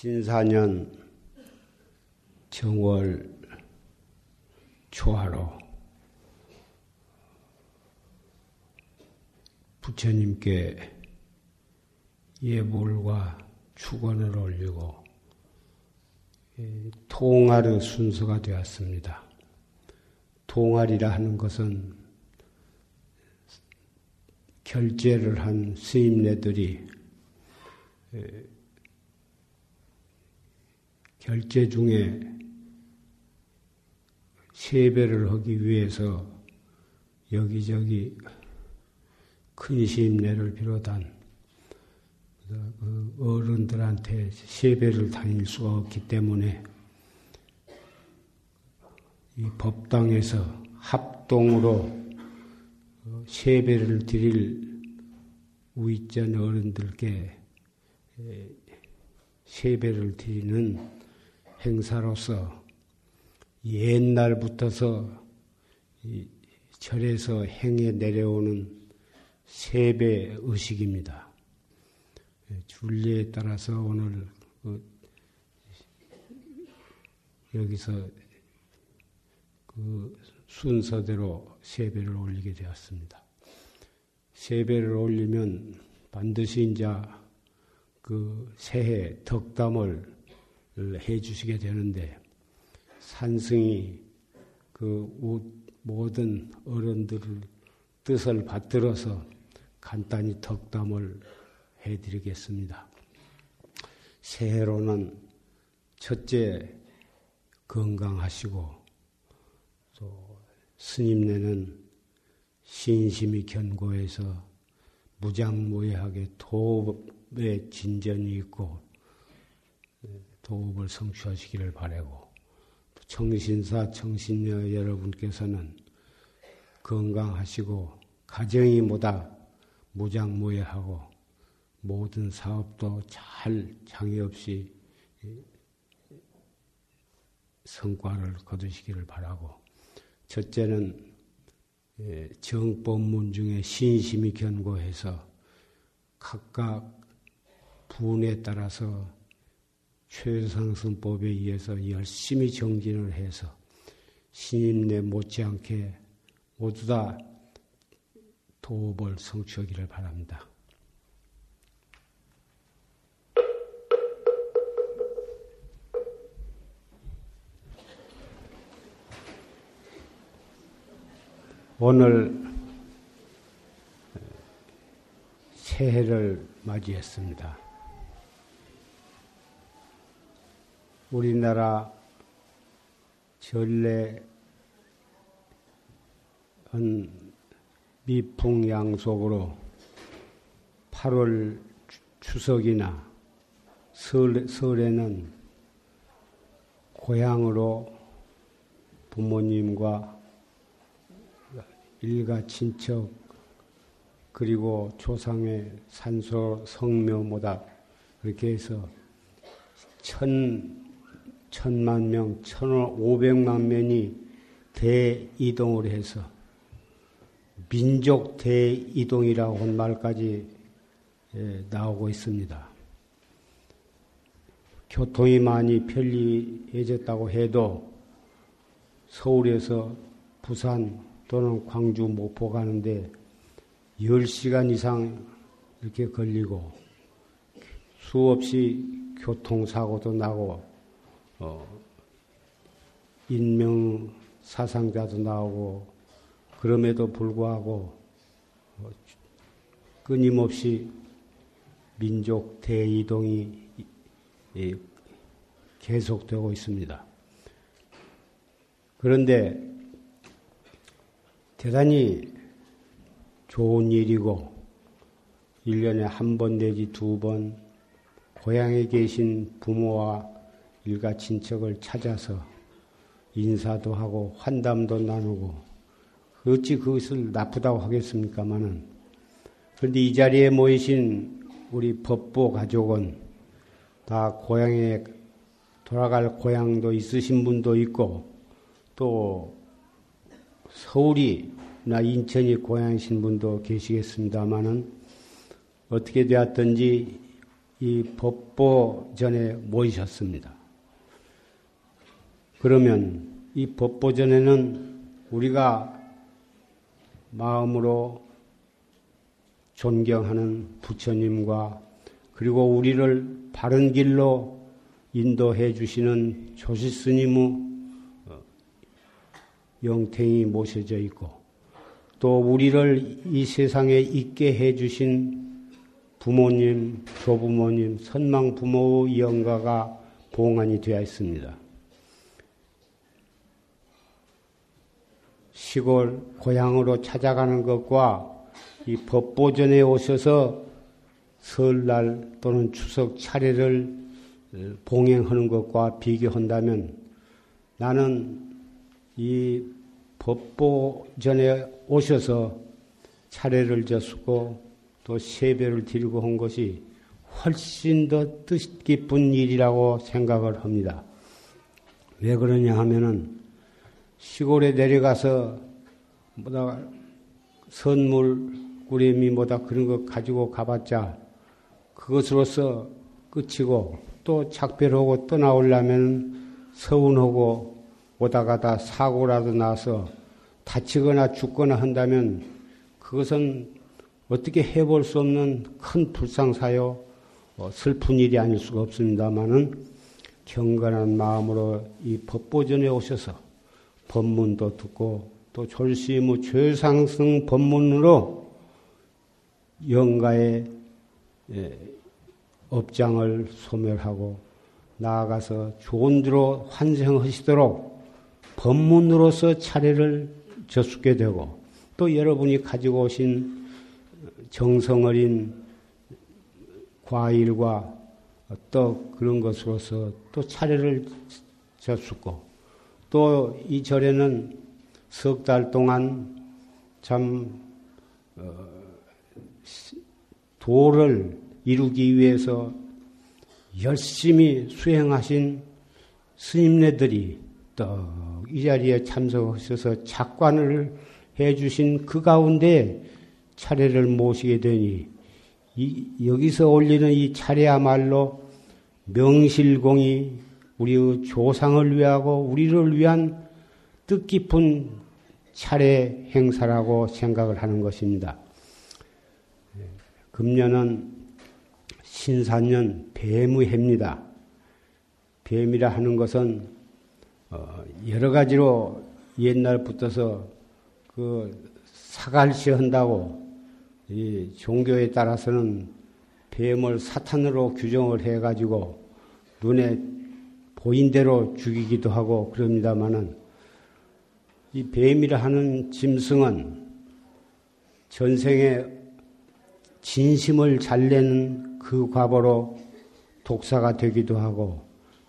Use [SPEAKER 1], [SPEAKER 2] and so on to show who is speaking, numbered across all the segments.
[SPEAKER 1] 신사년 정월 초하로 부처님께 예불과 축원을 올리고 통화의 순서가 되었습니다. 통화리라 하는 것은 결제를 한 스님네들이 결제 중에 세배를 하기 위해서 여기저기 큰 시임내를 비롯한 그 어른들한테 세배를 다닐 수가 없기 때문에 이 법당에서 합동으로 세배를 드릴 우익전 어른들께 세배를 드리는 행사로서 옛날부터서 절에서 행해 내려오는 세배 의식입니다. 줄리에 따라서 오늘 그 여기서 그 순서대로 세배를 올리게 되었습니다. 세배를 올리면 반드시 이제 그 새해 덕담을 해 주시게 되는데 산승이 그 모든 어른들을 뜻을 받들어서 간단히 덕담을 해 드리겠습니다. 새해로는 첫째 건강하시고 또 스님네는 신심이 견고해서 무장무예하게 도업의 진전이 있고 도업을 성취하시기를 바라고 청신사 청신녀 여러분께서는 건강하시고 가정이 모다 무장무예하고 모든 사업도 잘 장애 없이 성과를 거두시기를 바라고 첫째는 정법문 중에 신심이 견고해서 각각 분에 따라서 최상승법에 의해서 열심히 정진을 해서 신임내 못지않게 모두 다 도업을 성취하기를 바랍니다. 오늘 새해를 맞이했습니다. 우리나라 전례한 미풍양속으로 8월 추석이나 설, 설에는 고향으로 부모님과 일가 친척 그리고 조상의 산소 성묘모다 그렇게 해서 천 천만 명, 천오백만 명이 대이동을 해서 민족 대이동이라고 한 말까지 예, 나오고 있습니다. 교통이 많이 편리해졌다고 해도 서울에서 부산 또는 광주, 목포 가는데 10시간 이상 이렇게 걸리고 수없이 교통사고도 나고 어, 인명 사상자도 나오고 그럼에도 불구하고 어, 끊임없이 민족 대이동이 계속되고 있습니다. 그런데 대단히 좋은 일이고 1년에 한 번 내지 두 번 고향에 계신 부모와 일가 친척을 찾아서 인사도 하고 환담도 나누고 어찌 그것을 나쁘다고 하겠습니까마는 그런데 이 자리에 모이신 우리 법보 가족은 다 고향에 돌아갈 고향도 있으신 분도 있고 또 서울이나 인천이 고향이신 분도 계시겠습니다마는 어떻게 되었든지 이 법보 전에 모이셨습니다. 그러면 이 법보전에는 우리가 마음으로 존경하는 부처님과 그리고 우리를 바른 길로 인도해 주시는 조실스님의 어, 영탱이 모셔져 있고 또 우리를 이 세상에 있게 해 주신 부모님, 조부모님, 선망 부모의 영가가 봉안이 되어 있습니다. 시골 고향으로 찾아가는 것과 이 법보전에 오셔서 설날 또는 추석 차례를 봉행하는 것과 비교한다면 나는 이 법보전에 오셔서 차례를 졌고 또 세배를 드리고 한 것이 훨씬 더 뜻깊은 일이라고 생각을 합니다. 왜 그러냐 하면은 시골에 내려가서 뭐다 선물 꾸레미 뭐다 그런 거 가지고 가봤자 그것으로서 끝이고 또 작별하고 떠나오려면 서운하고 오다 가다 사고라도 나서 다치거나 죽거나 한다면 그것은 어떻게 해볼 수 없는 큰 불상사요, 어, 슬픈 일이 아닐 수가 없습니다만은 경건한 마음으로 이 법보전에 오셔서 법문도 듣고 또 졸시무 최상승 법문으로 영가의 예, 업장을 소멸하고 나아가서 좋은 대로 환생하시도록 법문으로서 차례를 져수게 되고 또 여러분이 가지고 오신 정성 어린 과일과 떡 그런 것으로서 또 차례를 졌었고 또 이 절에는 석 달 동안 참 어, 도를 이루기 위해서 열심히 수행하신 스님네들이 또이 자리에 참석하셔서 작관을 해주신 그 가운데 차례를 모시게 되니 이, 여기서 올리는 이 차례야말로 명실공히 우리의 조상을 위하고 우리를 위한 뜻깊은 차례 행사라고 생각을 하는 것입니다. 금년은 신사년 뱀의해입니다. 뱀이라 하는 것은 어, 여러 가지로 옛날부터서 그 사갈시 한다고 이 종교에 따라서는 뱀을 사탄으로 규정을 해가지고 눈에 보인 대로 죽이기도 하고 그럽니다마는 이 뱀이라 하는 짐승은 전생에 진심을 잘 내는 그 과보로 독사가 되기도 하고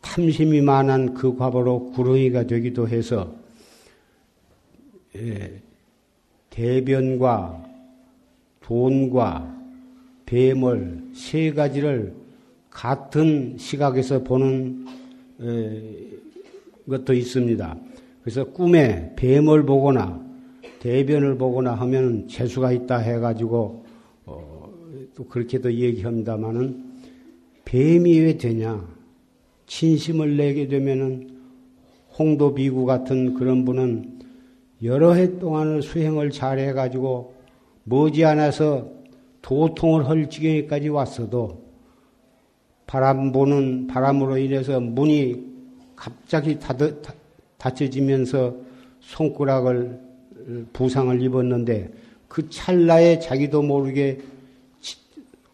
[SPEAKER 1] 탐심이 많은 그 과보로 구렁이가 되기도 해서 예, 대변과 돈과 뱀을 세 가지를 같은 시각에서 보는 것도 있습니다. 그래서 꿈에 뱀을 보거나 대변을 보거나 하면 재수가 있다 해가지고 어, 또 그렇게도 얘기합니다만은 뱀이 왜 되냐? 친심을 내게 되면은 홍도 비구 같은 그런 분은 여러 해 동안을 수행을 잘 해가지고 머지않아서 도통을 할 지경에까지 왔어도 바람 보는 바람으로 인해서 문이 갑자기 닫아, 닫혀지면서 손가락을 부상을 입었는데 그 찰나에 자기도 모르게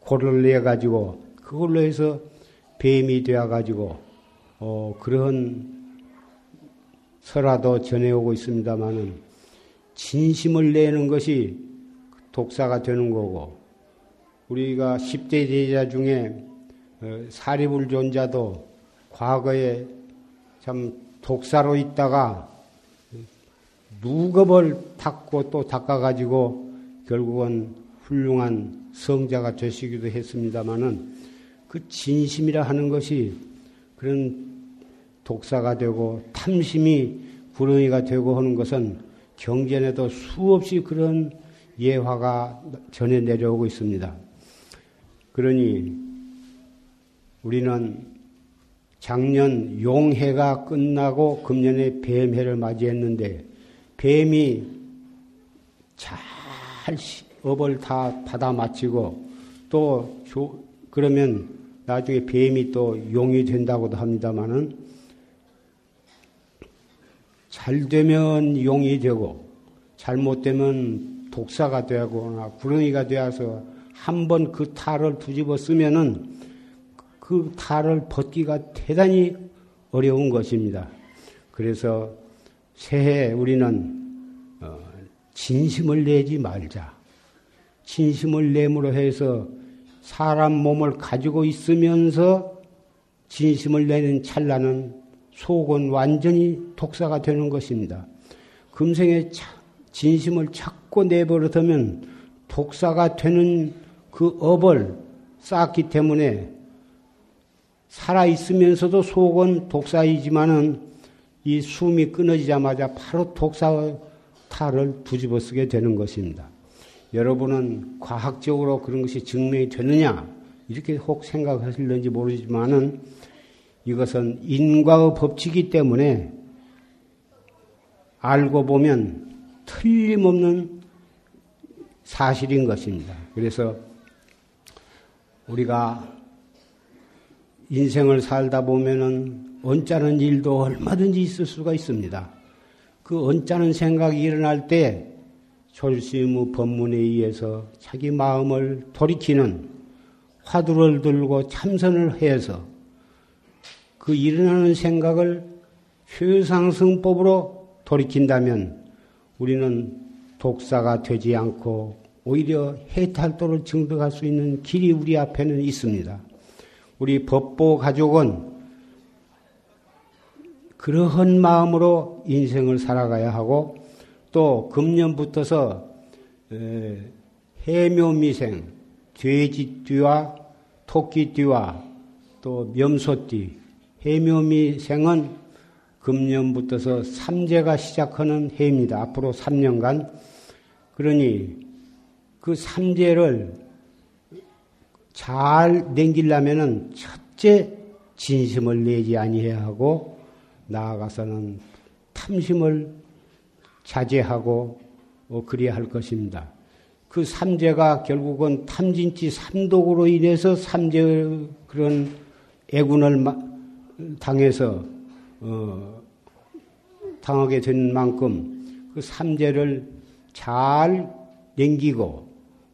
[SPEAKER 1] 고를 내 가지고 그걸로 해서 뱀이 되어 가지고 어 그런 설화도 전해오고 있습니다만은 진심을 내는 것이 독사가 되는 거고 우리가 10대 제자 중에 어, 사리불 존자도 과거에 참 독사로 있다가 누겁을 닦고 또 닦아가지고 결국은 훌륭한 성자가 되시기도 했습니다마는 그 진심이라 하는 것이 그런 독사가 되고 탐심이 구렁이가 되고 하는 것은 경전에도 수없이 그런 예화가 전해 내려오고 있습니다. 그러니 우리는 작년 용해가 끝나고 금년에 뱀해를 맞이했는데 뱀이 잘 업을 다 받아 마치고 또 그러면 나중에 뱀이 또 용이 된다고도 합니다마는 잘 되면 용이 되고 잘못되면 독사가 되거나 구렁이가 되어서 한 번 그 탈을 뒤집어 쓰면은 그 탈을 벗기가 대단히 어려운 것입니다. 그래서 새해 우리는 어, 진심을 내지 말자. 진심을 내므로 해서 사람 몸을 가지고 있으면서 진심을 내는 찰나는 속은 완전히 독사가 되는 것입니다. 금생에 진심을 찾고 내버려두면 독사가 되는 그 업을 쌓기 때문에 살아 있으면서도 속은 독사이지만은 이 숨이 끊어지자마자 바로 독사 탈을 뒤집어 쓰게 되는 것입니다. 여러분은 과학적으로 그런 것이 증명이 되느냐 이렇게 혹 생각하실는지 모르지만은 이것은 인과의 법칙이기 때문에 알고 보면 틀림없는 사실인 것입니다. 그래서 우리가 인생을 살다 보면은 언짢은 일도 얼마든지 있을 수가 있습니다. 그 언짢은 생각이 일어날 때 졸시무 법문에 의해서 자기 마음을 돌이키는 화두를 들고 참선을 해서 그 일어나는 생각을 효상승법으로 돌이킨다면 우리는 독사가 되지 않고 오히려 해탈도를 증득할 수 있는 길이 우리 앞에는 있습니다. 우리 법보 가족은 그러한 마음으로 인생을 살아가야 하고 또 금년부터서 해묘미생, 돼지띠와 토끼띠와 또 염소띠, 해묘미생은 금년부터서 삼재가 시작하는 해입니다. 앞으로 3년간. 그러니 그 삼재를 잘 냉기려면은 첫째 진심을 내지 아니해야 하고 나아가서는 탐심을 자제하고 어, 그래야 할 것입니다. 그 삼재가 결국은 탐진치 삼독으로 인해서 삼재 그런 애군을 당해서 어, 당하게 된 만큼 그 삼재를 잘 냉기고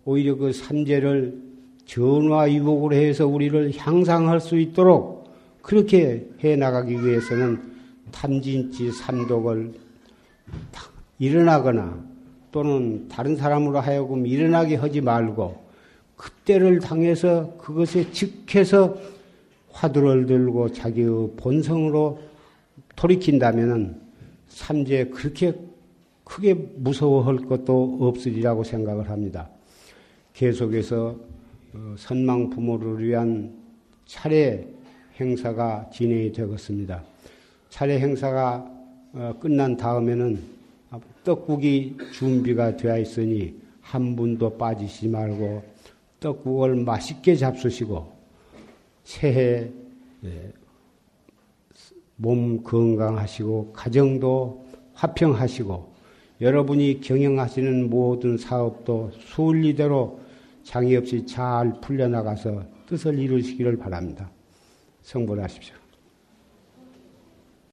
[SPEAKER 1] 오히려 그 삼재를 전화위복으로 해서 우리를 향상할 수 있도록 그렇게 해 나가기 위해서는 탐진치 삼독을 일어나거나 또는 다른 사람으로 하여금 일어나게 하지 말고 그때를 당해서 그것에 즉해서 화두를 들고 자기의 본성으로 돌이킨다면은 삼재 그렇게 크게 무서워할 것도 없으리라고 생각을 합니다. 계속해서 어, 선망 부모를 위한 차례 행사가 진행이 되겠습니다. 차례 행사가 어, 끝난 다음에는 떡국이 준비가 되어 있으니 한 분도 빠지지 말고 떡국을 맛있게 잡수시고 새해 예, 몸 건강하시고 가정도 화평하시고 여러분이 경영하시는 모든 사업도 순리대로 장애 없이 잘 풀려나가서 뜻을 이루시기를 바랍니다. 성불하십시오.